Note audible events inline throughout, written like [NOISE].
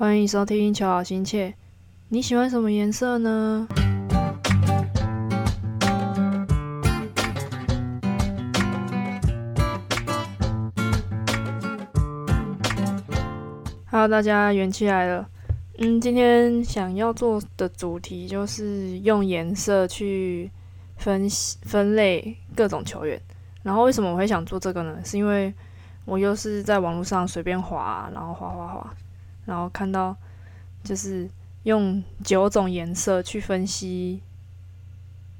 欢迎收听《求好心切》，你喜欢什么颜色呢？Hello，大家元气来了。嗯，今天想要做的主题就是用颜色去分析分类各种球员。然后为什么我会想做这个呢？是因为我又是在网络上随便滑，然后滑滑滑，然后看到就是用九种颜色去分析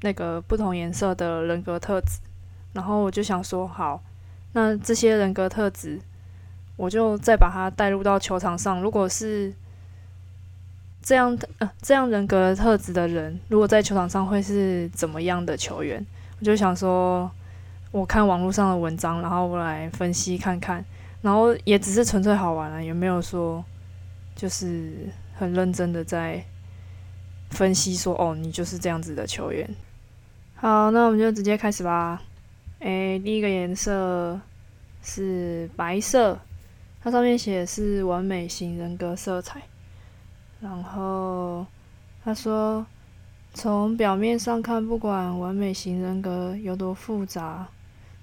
那个不同颜色的人格特质，然后我就想说，好，那这些人格特质，我就再把它带入到球场上。如果是这样的呃这样人格特质的人，如果在球场上会是怎么样的球员？我就想说。我看网络上的文章，然后我来分析看看，然后也只是纯粹好玩了，也没有说就是很认真的在分析说哦，你就是这样子的球员。好，那我们就直接开始吧。诶，第一个颜色是白色，它上面写是完美型人格色彩。然后他说，从表面上看，不管完美型人格有多复杂。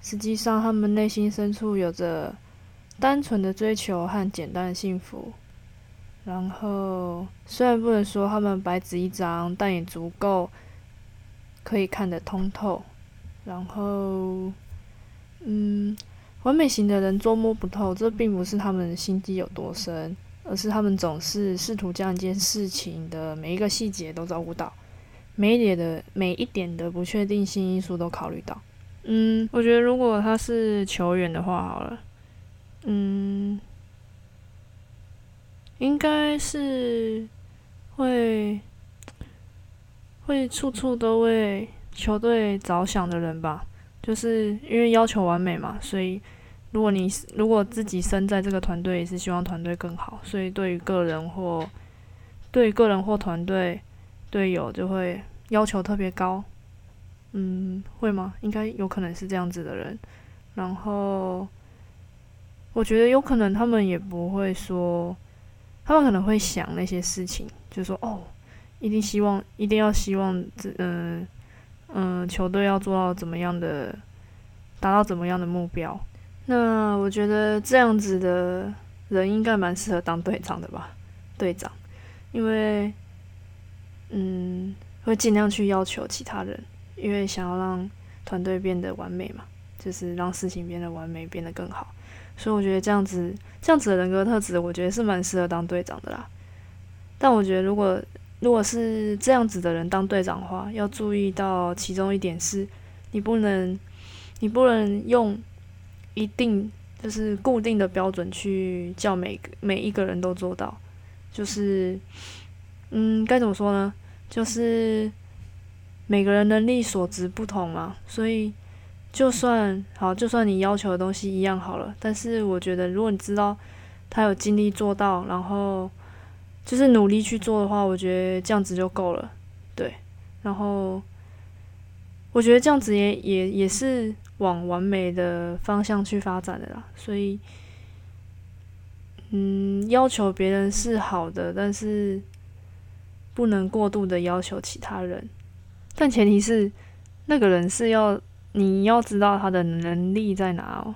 实际上，他们内心深处有着单纯的追求和简单的幸福。然后，虽然不能说他们白纸一张，但也足够可以看得通透。然后，嗯，完美型的人捉摸不透，这并不是他们心机有多深，而是他们总是试图将一件事情的每一个细节都照顾到，每一点的每一点的不确定性因素都考虑到。嗯，我觉得如果他是球员的话，好了，嗯，应该是会会处处都为球队着想的人吧。就是因为要求完美嘛，所以如果你如果自己身在这个团队，也是希望团队更好，所以对于个人或对个人或团队队友就会要求特别高。嗯，会吗？应该有可能是这样子的人。然后，我觉得有可能他们也不会说，他们可能会想那些事情，就说哦，一定希望，一定要希望这，嗯嗯，球队要做到怎么样的，达到怎么样的目标。那我觉得这样子的人应该蛮适合当队长的吧？[LAUGHS] 队长，因为嗯，会尽量去要求其他人。因为想要让团队变得完美嘛，就是让事情变得完美，变得更好。所以我觉得这样子，这样子的人格特质，我觉得是蛮适合当队长的啦。但我觉得，如果如果是这样子的人当队长的话，要注意到其中一点是，你不能，你不能用一定就是固定的标准去叫每个每一个人都做到。就是，嗯，该怎么说呢？就是。每个人能力所值不同嘛，所以就算好，就算你要求的东西一样好了，但是我觉得，如果你知道他有尽力做到，然后就是努力去做的话，我觉得这样子就够了，对。然后我觉得这样子也也也是往完美的方向去发展的啦，所以嗯，要求别人是好的，但是不能过度的要求其他人。但前提是，那个人是要你要知道他的能力在哪哦。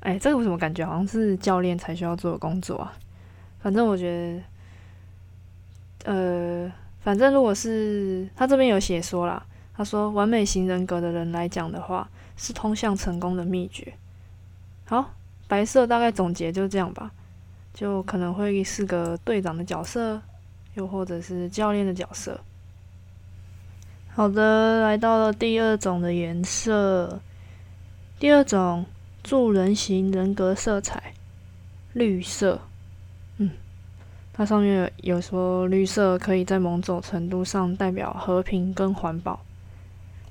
哎，这个为什么感觉好像是教练才需要做的工作啊？反正我觉得，呃，反正如果是他这边有写说啦，他说完美型人格的人来讲的话，是通向成功的秘诀。好，白色大概总结就这样吧，就可能会是个队长的角色，又或者是教练的角色。好的，来到了第二种的颜色。第二种助人型人格色彩，绿色。嗯，它上面有说绿色可以在某种程度上代表和平跟环保。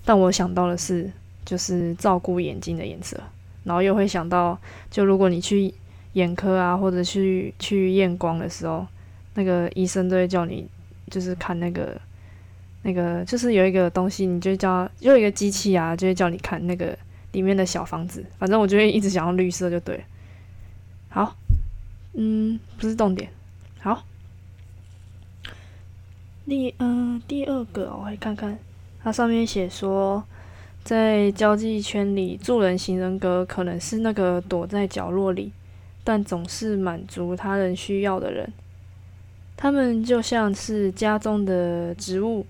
但我想到的是，就是照顾眼睛的颜色。然后又会想到，就如果你去眼科啊，或者去去验光的时候，那个医生都会叫你，就是看那个。那个就是有一个东西，你就叫又一个机器啊，就会叫你看那个里面的小房子。反正我就会一直想要绿色就对了。好，嗯，不是重点。好，第嗯第二个，我来看看，它上面写说，在交际圈里，助人型人格可能是那个躲在角落里，但总是满足他人需要的人。他们就像是家中的植物，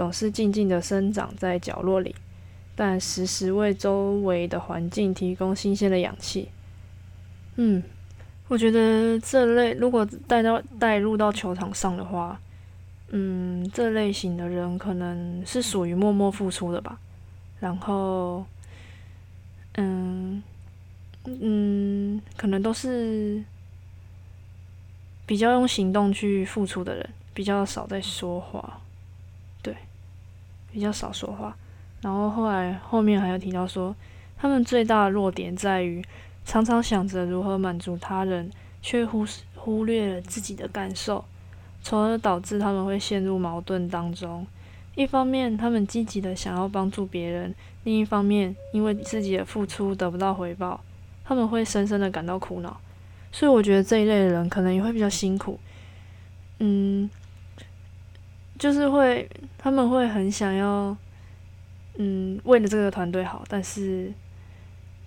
总是静静的生长在角落里，但时时为周围的环境提供新鲜的氧气。嗯。我觉得这类如果带到带入到球场上的话，嗯，这类型的人可能是属于默默付出的吧。然后，嗯嗯，可能都是比较用行动去付出的人，比较少在说话，比较少说话。然后后来后面还有提到说，他们最大的弱点在于。常常想着如何满足他人，却忽忽略了自己的感受，从而导致他们会陷入矛盾当中。一方面，他们积极的想要帮助别人；另一方面，因为自己的付出得不到回报，他们会深深的感到苦恼。所以，我觉得这一类人可能也会比较辛苦。嗯，就是会，他们会很想要，嗯，为了这个团队好，但是。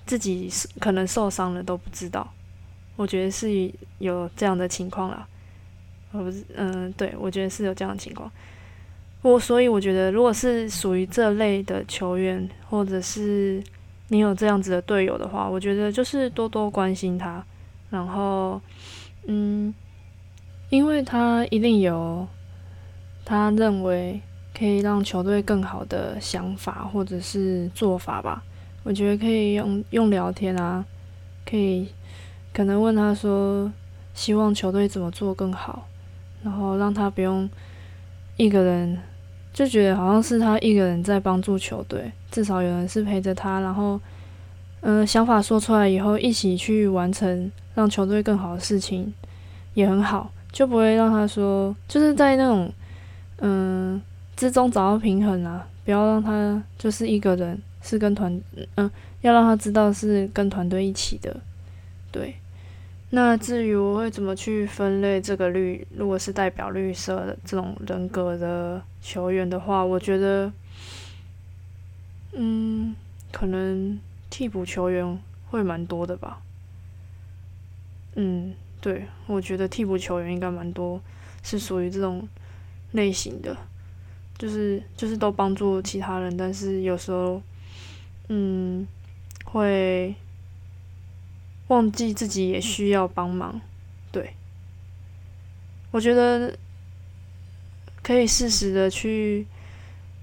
自己可能受伤了都不知道，我觉得是有这样的情况啦。我不是，嗯，对，我觉得是有这样的情况。我所以我觉得，如果是属于这类的球员，或者是你有这样子的队友的话，我觉得就是多多关心他，然后，嗯，因为他一定有他认为可以让球队更好的想法或者是做法吧。我觉得可以用用聊天啊，可以可能问他说，希望球队怎么做更好，然后让他不用一个人，就觉得好像是他一个人在帮助球队，至少有人是陪着他，然后嗯，想法说出来以后，一起去完成让球队更好的事情，也很好，就不会让他说，就是在那种嗯之中找到平衡啊，不要让他就是一个人。是跟团，嗯，要让他知道是跟团队一起的，对。那至于我会怎么去分类这个绿，如果是代表绿色的这种人格的球员的话，我觉得，嗯，可能替补球员会蛮多的吧。嗯，对，我觉得替补球员应该蛮多，是属于这种类型的，就是就是都帮助其他人，但是有时候。嗯，会忘记自己也需要帮忙，对。我觉得可以适时的去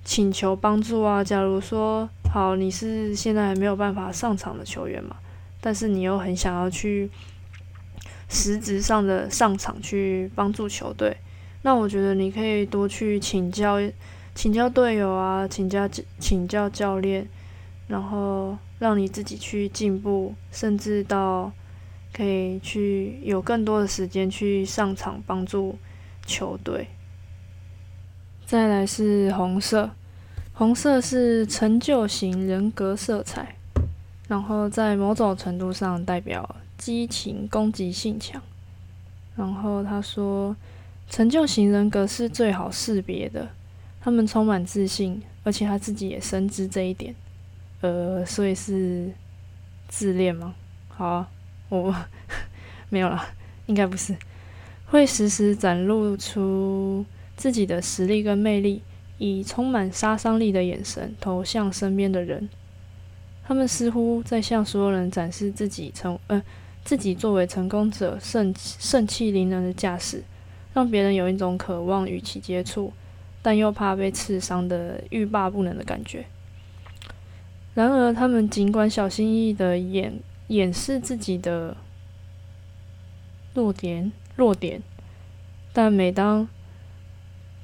请求帮助啊。假如说，好，你是现在还没有办法上场的球员嘛，但是你又很想要去实质上的上场去帮助球队，那我觉得你可以多去请教，请教队友啊，请教请教教练。然后让你自己去进步，甚至到可以去有更多的时间去上场帮助球队。再来是红色，红色是成就型人格色彩，然后在某种程度上代表激情、攻击性强。然后他说，成就型人格是最好识别的，他们充满自信，而且他自己也深知这一点。呃，所以是自恋吗？好，我 [LAUGHS] 没有了，应该不是。会时时展露出自己的实力跟魅力，以充满杀伤力的眼神投向身边的人。他们似乎在向所有人展示自己成呃自己作为成功者盛盛气凌人的架势，让别人有一种渴望与其接触，但又怕被刺伤的欲罢不能的感觉。然而，他们尽管小心翼翼的掩掩饰自己的弱点弱点，但每当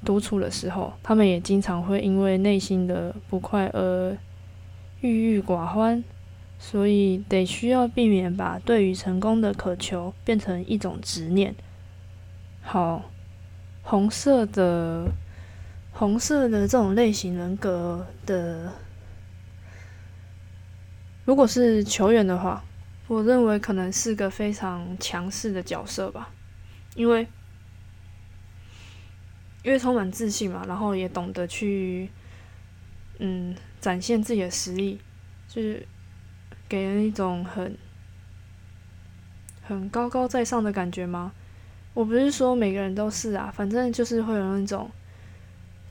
独处的时候，他们也经常会因为内心的不快而郁郁寡欢。所以，得需要避免把对于成功的渴求变成一种执念。好，红色的红色的这种类型人格的。如果是球员的话，我认为可能是个非常强势的角色吧，因为因为充满自信嘛，然后也懂得去嗯展现自己的实力，就是给人一种很很高高在上的感觉吗？我不是说每个人都是啊，反正就是会有那种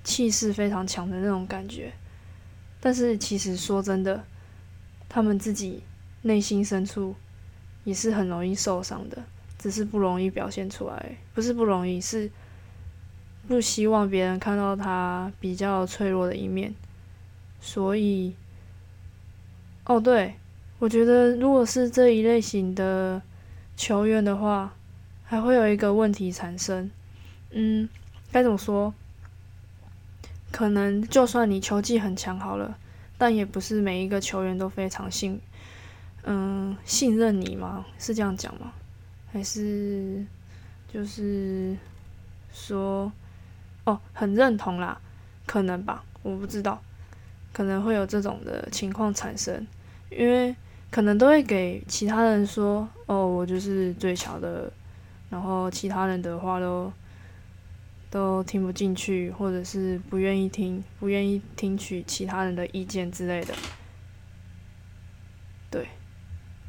气势非常强的那种感觉。但是其实说真的，他们自己内心深处也是很容易受伤的，只是不容易表现出来。不是不容易，是不希望别人看到他比较脆弱的一面。所以，哦对，我觉得如果是这一类型的。球员的话，还会有一个问题产生，嗯，该怎么说？可能就算你球技很强好了，但也不是每一个球员都非常信，嗯，信任你吗？是这样讲吗？还是就是说，哦，很认同啦？可能吧，我不知道，可能会有这种的情况产生，因为。可能都会给其他人说：“哦，我就是最强的。”然后其他人的话都都听不进去，或者是不愿意听，不愿意听取其他人的意见之类的。对，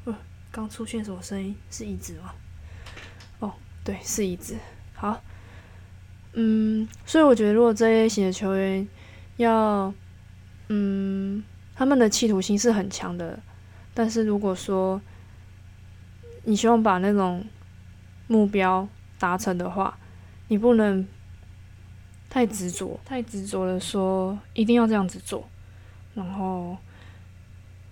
呃，刚出现什么声音？是椅子吗？哦，对，是椅子。好，嗯，所以我觉得，如果这类型的球员要，嗯，他们的企图心是很强的。但是如果说你希望把那种目标达成的话，你不能太执着，太执着的说一定要这样子做，然后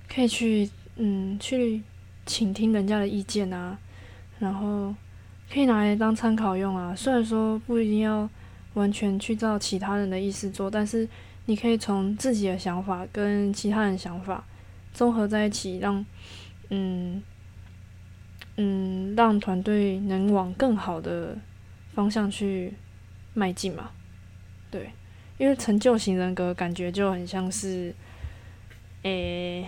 可以去嗯去倾听人家的意见啊，然后可以拿来当参考用啊。虽然说不一定要完全去照其他人的意思做，但是你可以从自己的想法跟其他人想法。综合在一起，让嗯嗯让团队能往更好的方向去迈进嘛？对，因为成就型人格感觉就很像是，诶，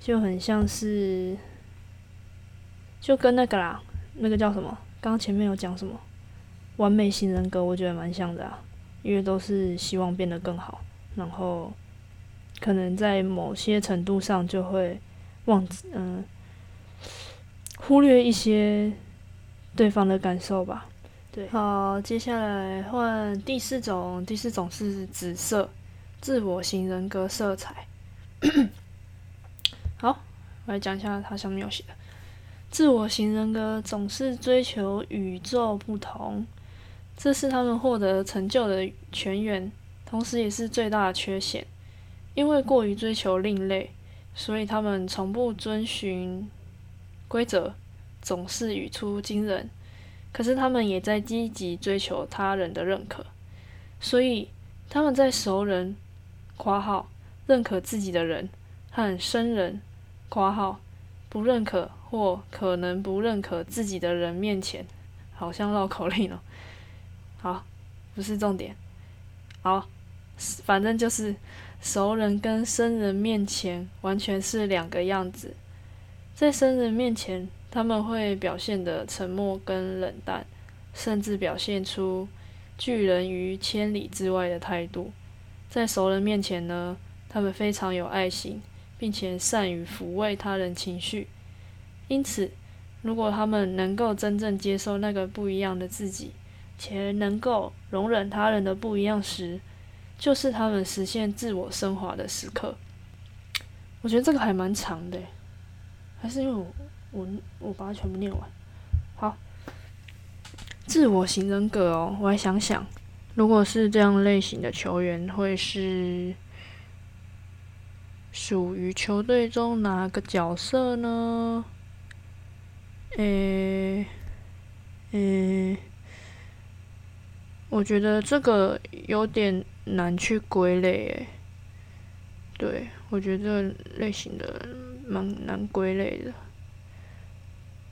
就很像是，就跟那个啦，那个叫什么？刚刚前面有讲什么？完美型人格，我觉得蛮像的啊，因为都是希望变得更好，然后。可能在某些程度上就会忘记，嗯，忽略一些对方的感受吧。对，好，接下来换第四种，第四种是紫色，自我型人格色彩。[COUGHS] 好，我来讲一下它上面有写的，自我型人格总是追求与众不同，这是他们获得成就的泉源，同时也是最大的缺陷。因为过于追求另类，所以他们从不遵循规则，总是语出惊人。可是他们也在积极追求他人的认可，所以他们在熟人（括号认可自己的人）和生人（括号不认可或可能不认可自己的人）面前，好像绕口令哦。好，不是重点。好，反正就是。熟人跟生人面前完全是两个样子，在生人面前，他们会表现的沉默跟冷淡，甚至表现出拒人于千里之外的态度。在熟人面前呢，他们非常有爱心，并且善于抚慰他人情绪。因此，如果他们能够真正接受那个不一样的自己，且能够容忍他人的不一样时，就是他们实现自我升华的时刻。我觉得这个还蛮长的，还是因为我我我把它全部念完。好，自我型人格哦，我来想想，如果是这样类型的球员，会是属于球队中哪个角色呢？诶，诶。我觉得这个有点难去归类诶，对我觉得类型的蛮难归类的。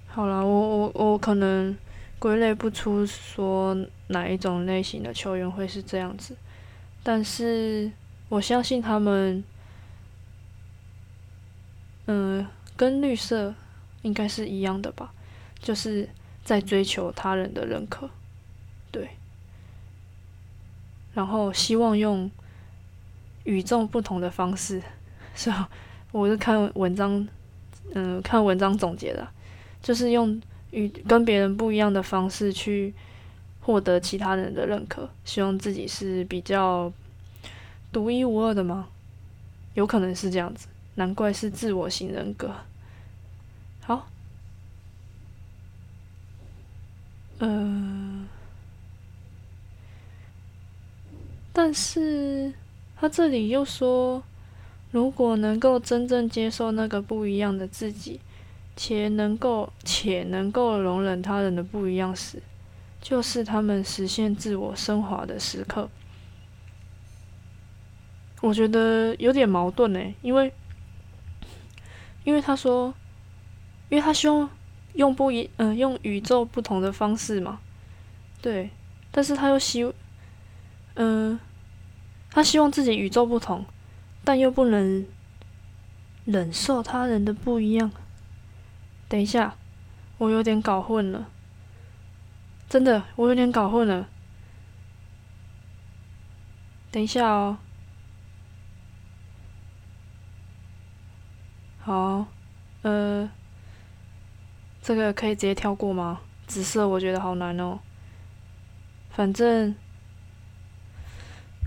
好了，我我我可能归类不出说哪一种类型的球员会是这样子，但是我相信他们，嗯，跟绿色应该是一样的吧，就是在追求他人的认可，对。然后希望用与众不同的方式，[LAUGHS] 是吧？我是看文章，嗯，看文章总结的，就是用与跟别人不一样的方式去获得其他人的认可，希望自己是比较独一无二的吗？有可能是这样子，难怪是自我型人格。好，嗯，但是他这里又说。如果能够真正接受那个不一样的自己，且能够且能够容忍他人的不一样时，就是他们实现自我升华的时刻。我觉得有点矛盾呢，因为因为他说，因为他希望用不一嗯用宇宙不同的方式嘛，对，但是他又希嗯他希望自己宇宙不同。但又不能忍受他人的不一样。等一下，我有点搞混了，真的，我有点搞混了。等一下哦。好，呃，这个可以直接跳过吗？紫色我觉得好难哦。反正，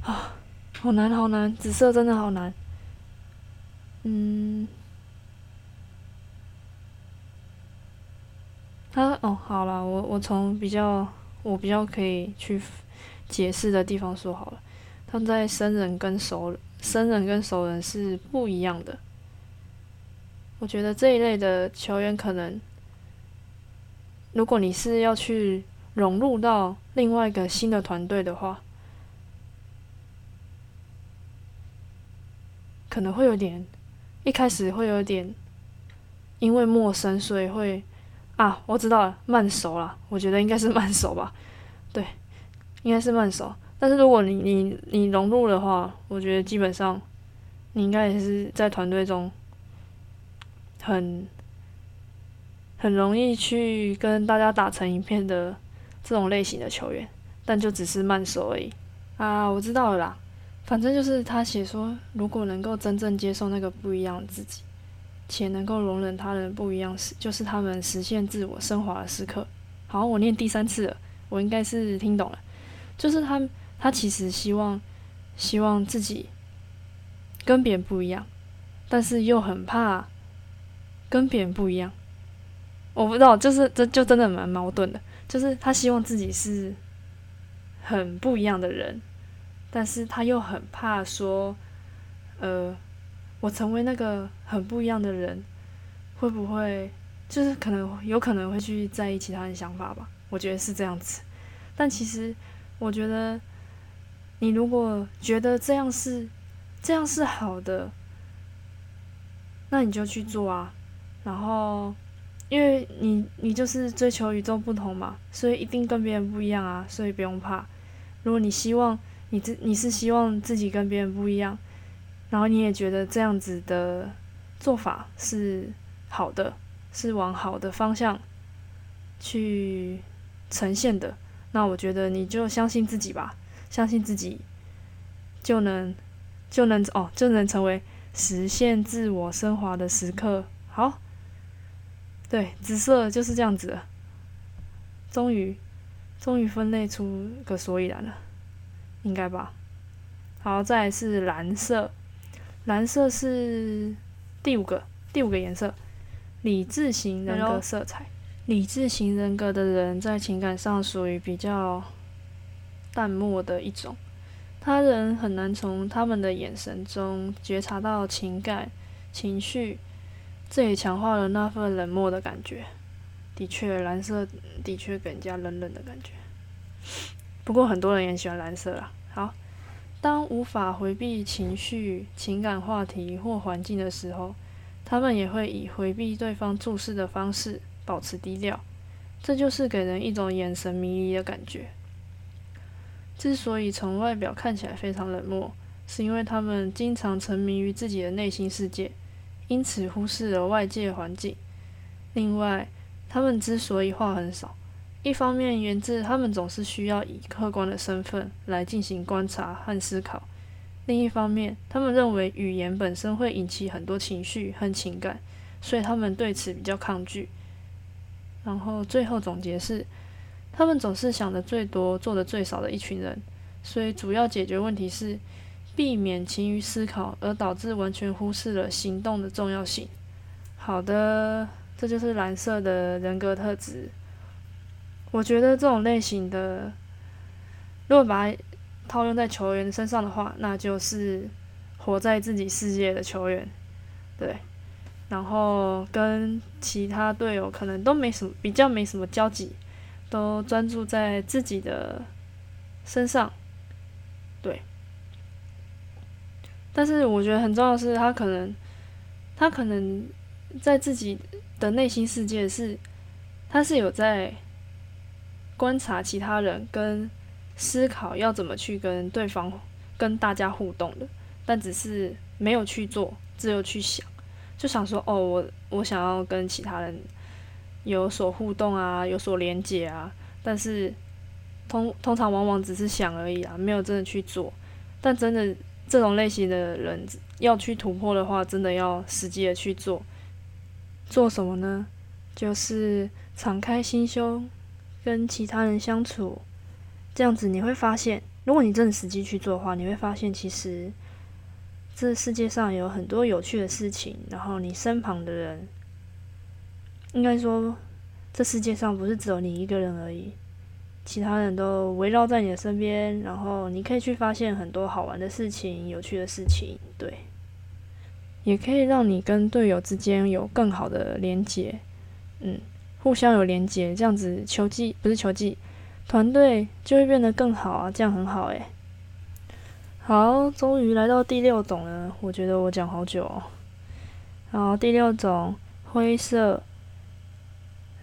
啊。好难，好难，紫色真的好难。嗯，他哦，好了，我我从比较我比较可以去解释的地方说好了。他在生人跟熟生人跟熟人是不一样的。我觉得这一类的球员可能，如果你是要去融入到另外一个新的团队的话。可能会有点，一开始会有点，因为陌生，所以会啊，我知道了，慢熟了。我觉得应该是慢熟吧，对，应该是慢熟。但是如果你你你融入的话，我觉得基本上你应该也是在团队中很很容易去跟大家打成一片的这种类型的球员，但就只是慢熟而已啊，我知道了啦。反正就是他写说，如果能够真正接受那个不一样的自己，且能够容忍他人不一样时，就是他们实现自我升华的时刻。好，我念第三次了，我应该是听懂了。就是他，他其实希望，希望自己跟别人不一样，但是又很怕跟别人不一样。我不知道，就是这就真的蛮矛盾的。就是他希望自己是很不一样的人。但是他又很怕说，呃，我成为那个很不一样的人，会不会就是可能有可能会去在意其他人想法吧？我觉得是这样子。但其实我觉得，你如果觉得这样是这样是好的，那你就去做啊。然后，因为你你就是追求与众不同嘛，所以一定跟别人不一样啊，所以不用怕。如果你希望。你自你是希望自己跟别人不一样，然后你也觉得这样子的做法是好的，是往好的方向去呈现的。那我觉得你就相信自己吧，相信自己就能就能哦就能成为实现自我升华的时刻。好，对，紫色就是这样子，终于终于分类出个所以然了。应该吧，好，再是蓝色，蓝色是第五个第五个颜色，理智型人格色彩。理智型人格的人在情感上属于比较淡漠的一种，他人很难从他们的眼神中觉察到情感情绪，这也强化了那份冷漠的感觉。的确，蓝色的确给人家冷冷的感觉。不过很多人也喜欢蓝色啦。好，当无法回避情绪、情感话题或环境的时候，他们也会以回避对方注视的方式保持低调。这就是给人一种眼神迷离的感觉。之所以从外表看起来非常冷漠，是因为他们经常沉迷于自己的内心世界，因此忽视了外界环境。另外，他们之所以话很少。一方面源自他们总是需要以客观的身份来进行观察和思考；另一方面，他们认为语言本身会引起很多情绪和情感，所以他们对此比较抗拒。然后最后总结是，他们总是想的最多、做的最少的一群人，所以主要解决问题是避免勤于思考，而导致完全忽视了行动的重要性。好的，这就是蓝色的人格特质。我觉得这种类型的，如果把它套用在球员身上的话，那就是活在自己世界的球员，对。然后跟其他队友可能都没什么比较，没什么交集，都专注在自己的身上，对。但是我觉得很重要的是，他可能，他可能在自己的内心世界是，他是有在。观察其他人跟思考要怎么去跟对方、跟大家互动的，但只是没有去做，只有去想，就想说哦，我我想要跟其他人有所互动啊，有所连接啊，但是通通常往往只是想而已啊，没有真的去做。但真的这种类型的人要去突破的话，真的要实际的去做。做什么呢？就是敞开心胸。跟其他人相处，这样子你会发现，如果你真的实际去做的话，你会发现其实这世界上有很多有趣的事情。然后你身旁的人，应该说这世界上不是只有你一个人而已，其他人都围绕在你的身边。然后你可以去发现很多好玩的事情、有趣的事情，对，也可以让你跟队友之间有更好的连结，嗯。互相有连接，这样子球技不是球技，团队就会变得更好啊！这样很好诶。好，终于来到第六种了，我觉得我讲好久哦。好，第六种灰色，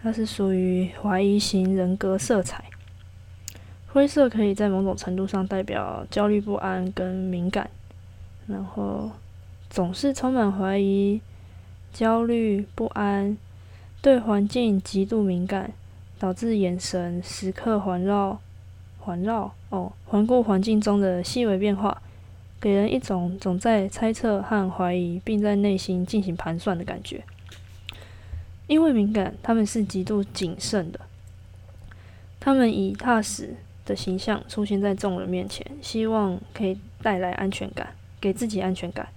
它是属于怀疑型人格色彩。灰色可以在某种程度上代表焦虑不安跟敏感，然后总是充满怀疑、焦虑不安。对环境极度敏感，导致眼神时刻环绕、环绕哦，环顾环境中的细微变化，给人一种总在猜测和怀疑，并在内心进行盘算的感觉。因为敏感，他们是极度谨慎的，他们以踏实的形象出现在众人面前，希望可以带来安全感，给自己安全感。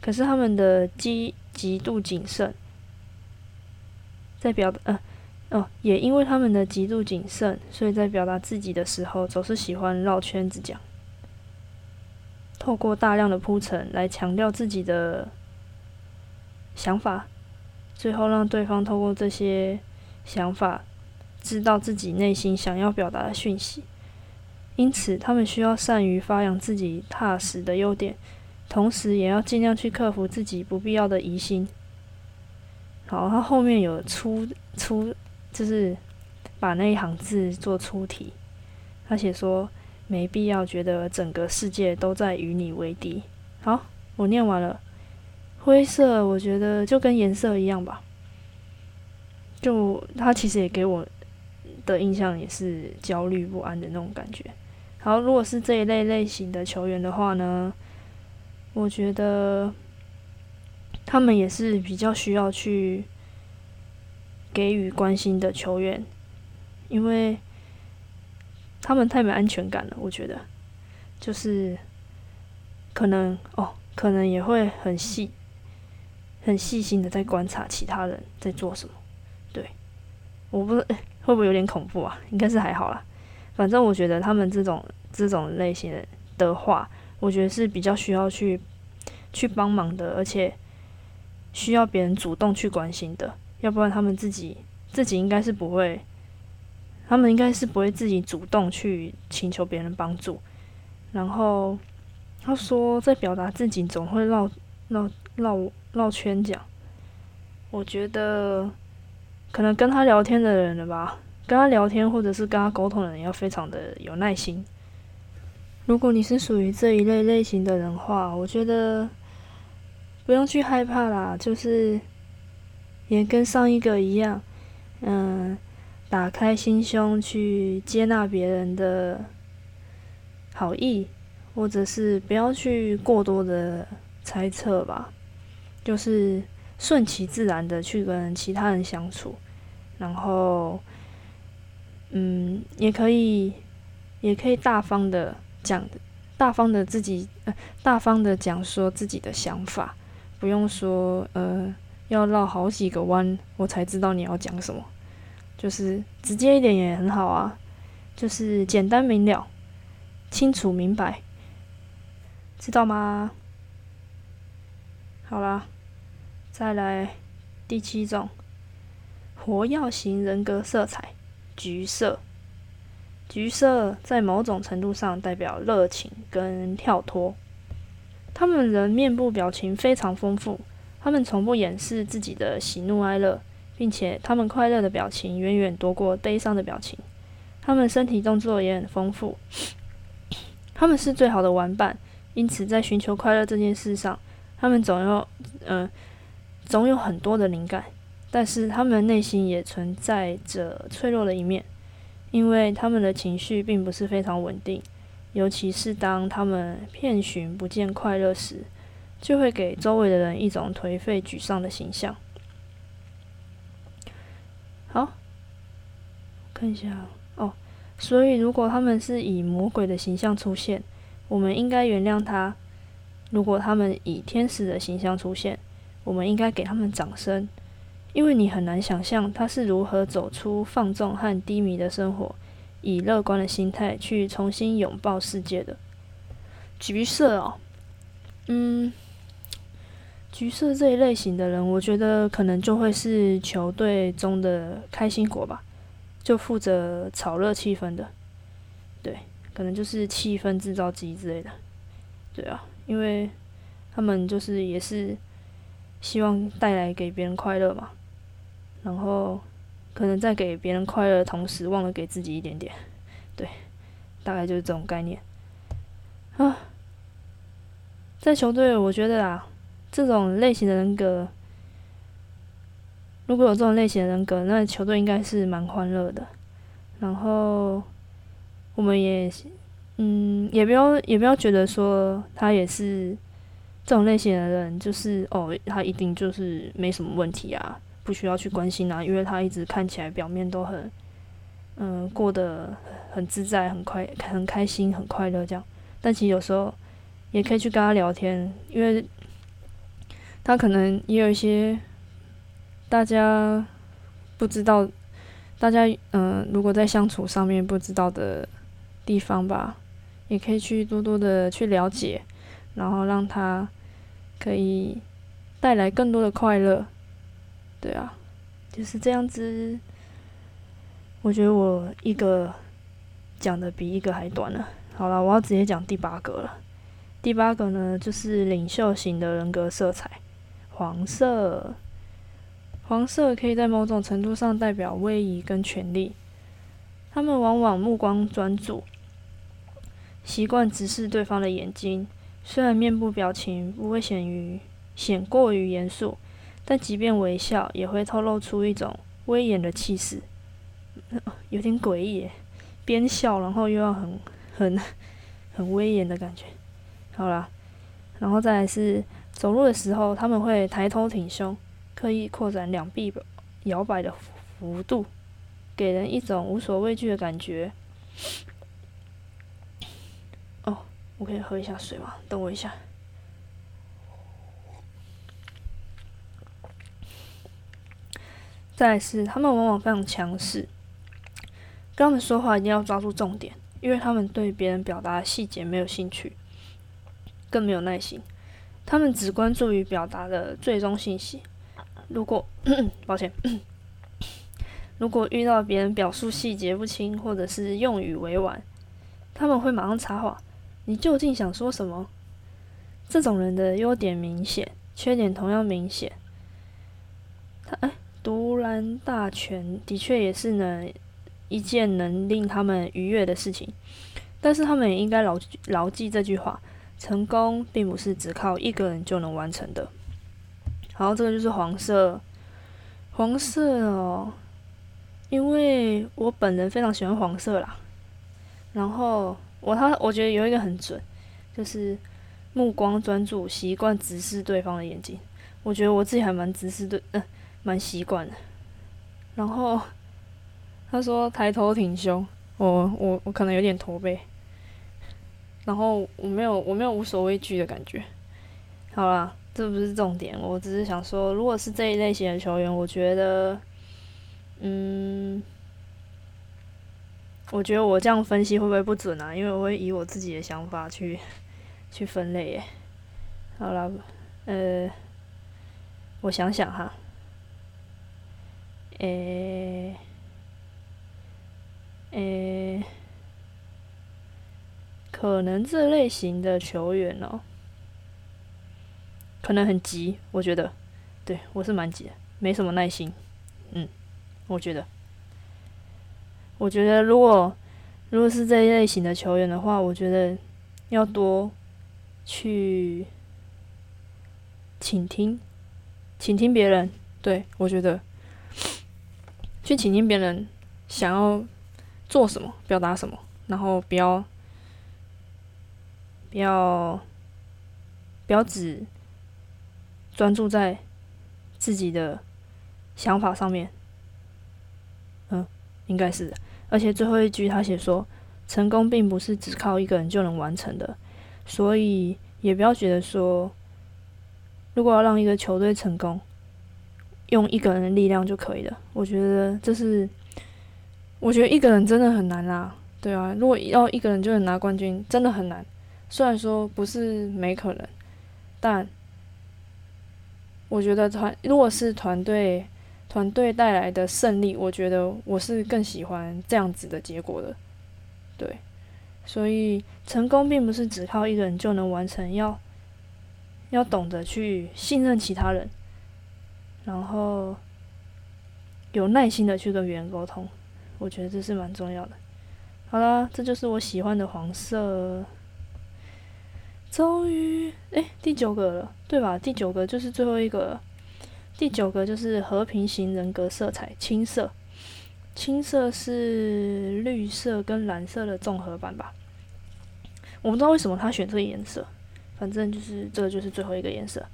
可是他们的极极度谨慎。在表达，呃，哦，也因为他们的极度谨慎，所以在表达自己的时候，总是喜欢绕圈子讲，透过大量的铺陈来强调自己的想法，最后让对方透过这些想法，知道自己内心想要表达的讯息。因此，他们需要善于发扬自己踏实的优点，同时也要尽量去克服自己不必要的疑心。好，他后面有出出，就是把那一行字做出题。他写说：“没必要觉得整个世界都在与你为敌。”好，我念完了。灰色，我觉得就跟颜色一样吧。就他其实也给我的印象也是焦虑不安的那种感觉。好，如果是这一类类型的球员的话呢，我觉得。他们也是比较需要去给予关心的球员，因为他们太没安全感了。我觉得，就是可能哦，可能也会很细、很细心的在观察其他人在做什么。对，我不会不会有点恐怖啊？应该是还好啦。反正我觉得他们这种这种类型的话，我觉得是比较需要去去帮忙的，而且。需要别人主动去关心的，要不然他们自己自己应该是不会，他们应该是不会自己主动去请求别人帮助。然后他说，在表达自己总会绕绕绕绕圈讲。我觉得可能跟他聊天的人了吧，跟他聊天或者是跟他沟通的人要非常的有耐心。如果你是属于这一类类型的人话，我觉得。不用去害怕啦，就是也跟上一个一样，嗯，打开心胸去接纳别人的好意，或者是不要去过多的猜测吧，就是顺其自然的去跟其他人相处，然后，嗯，也可以，也可以大方的讲，大方的自己，呃，大方的讲说自己的想法，不用说，呃，要绕好几个弯，我才知道你要讲什么。就是直接一点也很好啊，就是简单明了、清楚明白，知道吗？好啦，再来第七种，活跃型人格色彩，橘色。橘色在某种程度上代表热情跟跳脱。他们人面部表情非常丰富，他们从不掩饰自己的喜怒哀乐。并且他们快乐的表情远远多过悲伤的表情，他们身体动作也很丰富，[SNIFFS] 他们是最好的玩伴，因此在寻求快乐这件事上，他们总有嗯总有很多的灵感，但是他们内心也存在着脆弱的一面，因为他们的情绪并不是非常稳定，尤其是当他们遍寻不见快乐时，就会给周围的人一种颓废沮丧的形象。好，看一下哦。所以，如果他们是以魔鬼的形象出现，我们应该原谅他；如果他们以天使的形象出现，我们应该给他们掌声，因为你很难想象他是如何走出放纵和低迷的生活，以乐观的心态去重新拥抱世界的。橘色哦，嗯。橘色这一类型的人，我觉得可能就会是球队中的开心果吧，就负责炒热气氛的，对，可能就是气氛制造机之类的，对啊，因为他们就是也是希望带来给别人快乐嘛，然后可能在给别人快乐的同时，忘了给自己一点点，对，大概就是这种概念啊，在球队，我觉得啊。这种类型的人格，如果有这种类型的人格，那球队应该是蛮欢乐的。然后，我们也，嗯，也不要也不要觉得说他也是这种类型的人，就是哦，他一定就是没什么问题啊，不需要去关心啊，因为他一直看起来表面都很，嗯，过得很自在、很快、很开心、很快乐这样。但其实有时候也可以去跟他聊天，因为。他可能也有一些大家不知道，大家嗯，如果在相处上面不知道的地方吧，也可以去多多的去了解，然后让他可以带来更多的快乐。对啊，就是这样子。我觉得我一个讲的比一个还短了。好了，我要直接讲第八个了。第八个呢，就是领袖型的人格色彩。黄色，黄色可以在某种程度上代表威仪跟权力。他们往往目光专注，习惯直视对方的眼睛。虽然面部表情不会显于显过于严肃，但即便微笑也会透露出一种威严的气势，[LAUGHS] 有点诡异。边笑然后又要很很很威严的感觉。好了，然后再来是。走路的时候，他们会抬头挺胸，刻意扩展两臂摇摆的幅度，给人一种无所畏惧的感觉。哦，我可以喝一下水吗？等我一下。再是，他们往往非常强势，跟他们说话一定要抓住重点，因为他们对别人表达的细节没有兴趣，更没有耐心。他们只关注于表达的最终信息。如果，[COUGHS] 抱歉，[COUGHS] 如果遇到别人表述细节不清，或者是用语委婉，他们会马上插话：“你究竟想说什么？”这种人的优点明显，缺点同样明显。他哎，独揽大权的确也是能一件能令他们愉悦的事情，但是他们也应该牢牢记这句话。成功并不是只靠一个人就能完成的。好，这个就是黄色，黄色哦，因为我本人非常喜欢黄色啦。然后我他我觉得有一个很准，就是目光专注，习惯直视对方的眼睛。我觉得我自己还蛮直视对，嗯，蛮习惯的。然后 [LAUGHS] 他说抬头挺胸，我我我可能有点驼背。然后我没有我没有无所畏惧的感觉。好啦，这不是重点，我只是想说，如果是这一类型的球员，我觉得，嗯，我觉得我这样分析会不会不准啊？因为我会以我自己的想法去去分类耶。好了，呃，我想想哈，诶，诶。可能这类型的球员哦，可能很急，我觉得，对我是蛮急的，没什么耐心，嗯，我觉得，我觉得如果如果是这一类型的球员的话，我觉得要多去倾听，倾听别人，对我觉得。去倾听别人想要做什么，表达什么，然后不要。不要，不要只专注在自己的想法上面。嗯，应该是的。而且最后一句他写说，成功并不是只靠一个人就能完成的，所以也不要觉得说，如果要让一个球队成功，用一个人的力量就可以了。我觉得这是，我觉得一个人真的很难啦。对啊，如果要一个人就能拿冠军，真的很难。虽然说不是没可能，但我觉得团如果是团队团队带来的胜利，我觉得我是更喜欢这样子的结果的。对，所以成功并不是只靠一个人就能完成，要要懂得去信任其他人，然后有耐心的去跟别人沟通，我觉得这是蛮重要的。好啦，这就是我喜欢的黄色。终于，哎，第九个了，对吧？第九个就是最后一个，第九个就是和平型人格色彩，青色。青色是绿色跟蓝色的综合版吧？我不知道为什么他选这个颜色，反正就是这个就是最后一个颜色。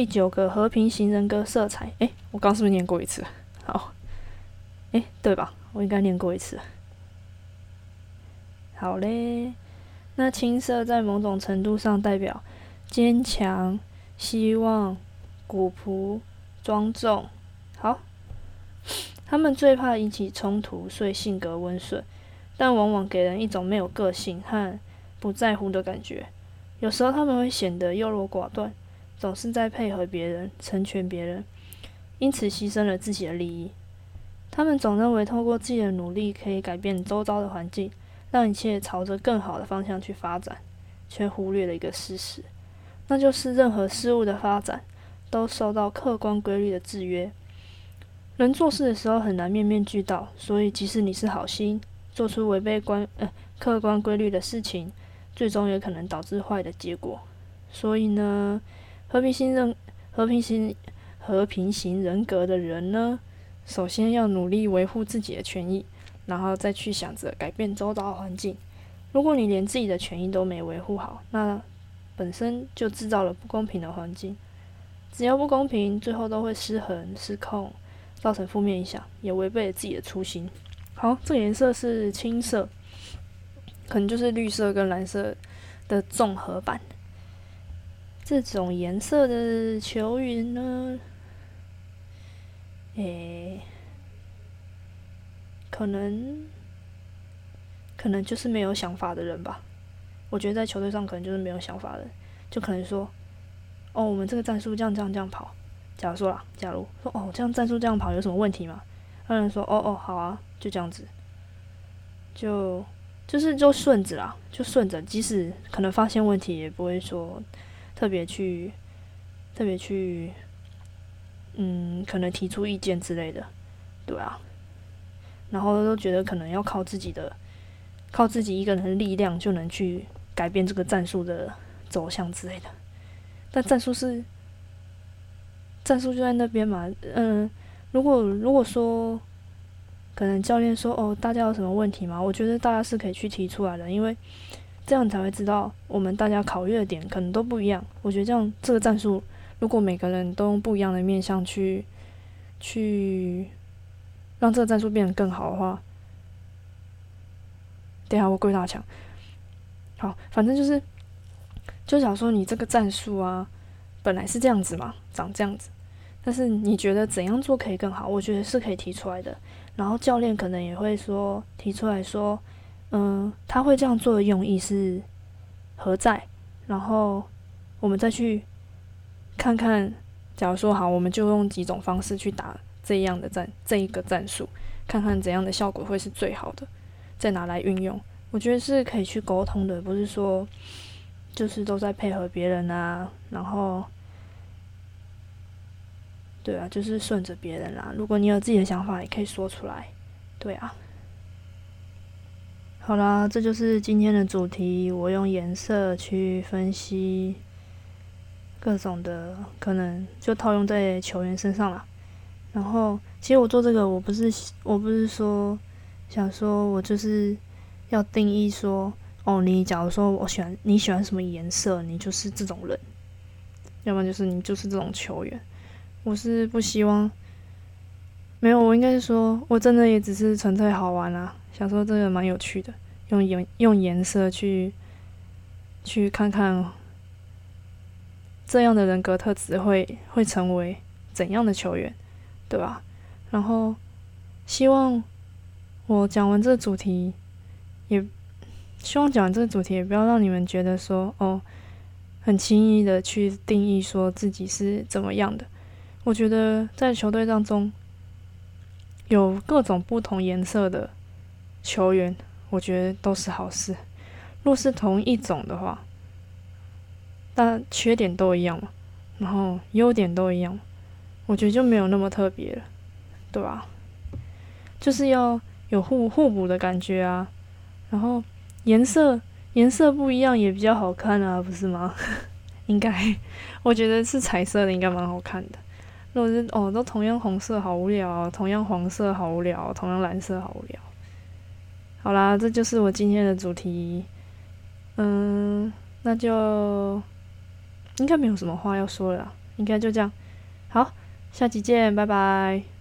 第九个和平型人格色彩，哎，我刚是不是念过一次？好，哎，对吧？我应该念过一次。好嘞。那青色在某种程度上代表坚强、希望、古朴、庄重。好，他们最怕引起冲突，所以性格温顺，但往往给人一种没有个性和不在乎的感觉。有时候他们会显得优柔寡断，总是在配合别人、成全别人，因此牺牲了自己的利益。他们总认为通过自己的努力可以改变周遭的环境。让一切朝着更好的方向去发展，却忽略了一个事实，那就是任何事物的发展都受到客观规律的制约。人做事的时候很难面面俱到，所以即使你是好心，做出违背观呃客观规律的事情，最终也可能导致坏的结果。所以呢，和平型人和平型和平型人格的人呢，首先要努力维护自己的权益。然后再去想着改变周遭环境。如果你连自己的权益都没维护好，那本身就制造了不公平的环境。只要不公平，最后都会失衡、失控，造成负面影响，也违背了自己的初心。好，这个颜色是青色，可能就是绿色跟蓝色的综合版。这种颜色的球员呢？诶。可能，可能就是没有想法的人吧。我觉得在球队上可能就是没有想法的，就可能说，哦，我们这个战术这样这样这样跑。假如说啦，假如说哦，这样战术这样跑有什么问题吗？有人说，哦哦，好啊，就这样子，就就是就顺着啦，就顺着，即使可能发现问题，也不会说特别去特别去，嗯，可能提出意见之类的，对啊。然后都觉得可能要靠自己的，靠自己一个人的力量就能去改变这个战术的走向之类的。但战术是战术就在那边嘛，嗯，如果如果说可能教练说：“哦，大家有什么问题吗？”我觉得大家是可以去提出来的，因为这样才会知道我们大家考虑的点可能都不一样。我觉得这样这个战术，如果每个人都用不一样的面向去去让这个战术变得更好的话，等下我跪大墙。好，反正就是，就想说你这个战术啊，本来是这样子嘛，长这样子，但是你觉得怎样做可以更好？我觉得是可以提出来的。然后教练可能也会说提出来说，嗯，他会这样做的用意是何在？然后我们再去看看，假如说好，我们就用几种方式去打这样的战这一个战术，看看怎样的效果会是最好的，再拿来运用。我觉得是可以去沟通的，不是说就是都在配合别人啊，然后。对啊，就是顺着别人啦。如果你有自己的想法，也可以说出来。对啊，好啦，这就是今天的主题。我用颜色去分析各种的可能，就套用在球员身上了。然后，其实我做这个，我不是我不是说想说我就是要定义说，哦，你假如说我喜欢你喜欢什么颜色，你就是这种人；要么就是你就是这种球员。我是不希望，没有，我应该是说，我真的也只是纯粹好玩啊，想说这个蛮有趣的，用颜用颜色去去看看这样的人格特质会会成为怎样的球员，对吧？然后希望我讲完这个主题，也希望讲完这个主题，也不要让你们觉得说哦，很轻易的去定义说自己是怎么样的。我觉得在球队当中，有各种不同颜色的球员，我觉得都是好事。若是同一种的话，但缺点都一样嘛，然后优点都一样，我觉得就没有那么特别了，对吧？就是要有互互补的感觉啊，然后颜色颜色不一样也比较好看啊，不是吗？[LAUGHS] 应该，我觉得是彩色的应该蛮好看的。如果是哦，都同样红色好无聊，同样黄色好无聊，同样蓝色好无聊。好啦，这就是我今天的主题。嗯，那就应该没有什么话要说了，应该就这样。好，下期见，拜拜。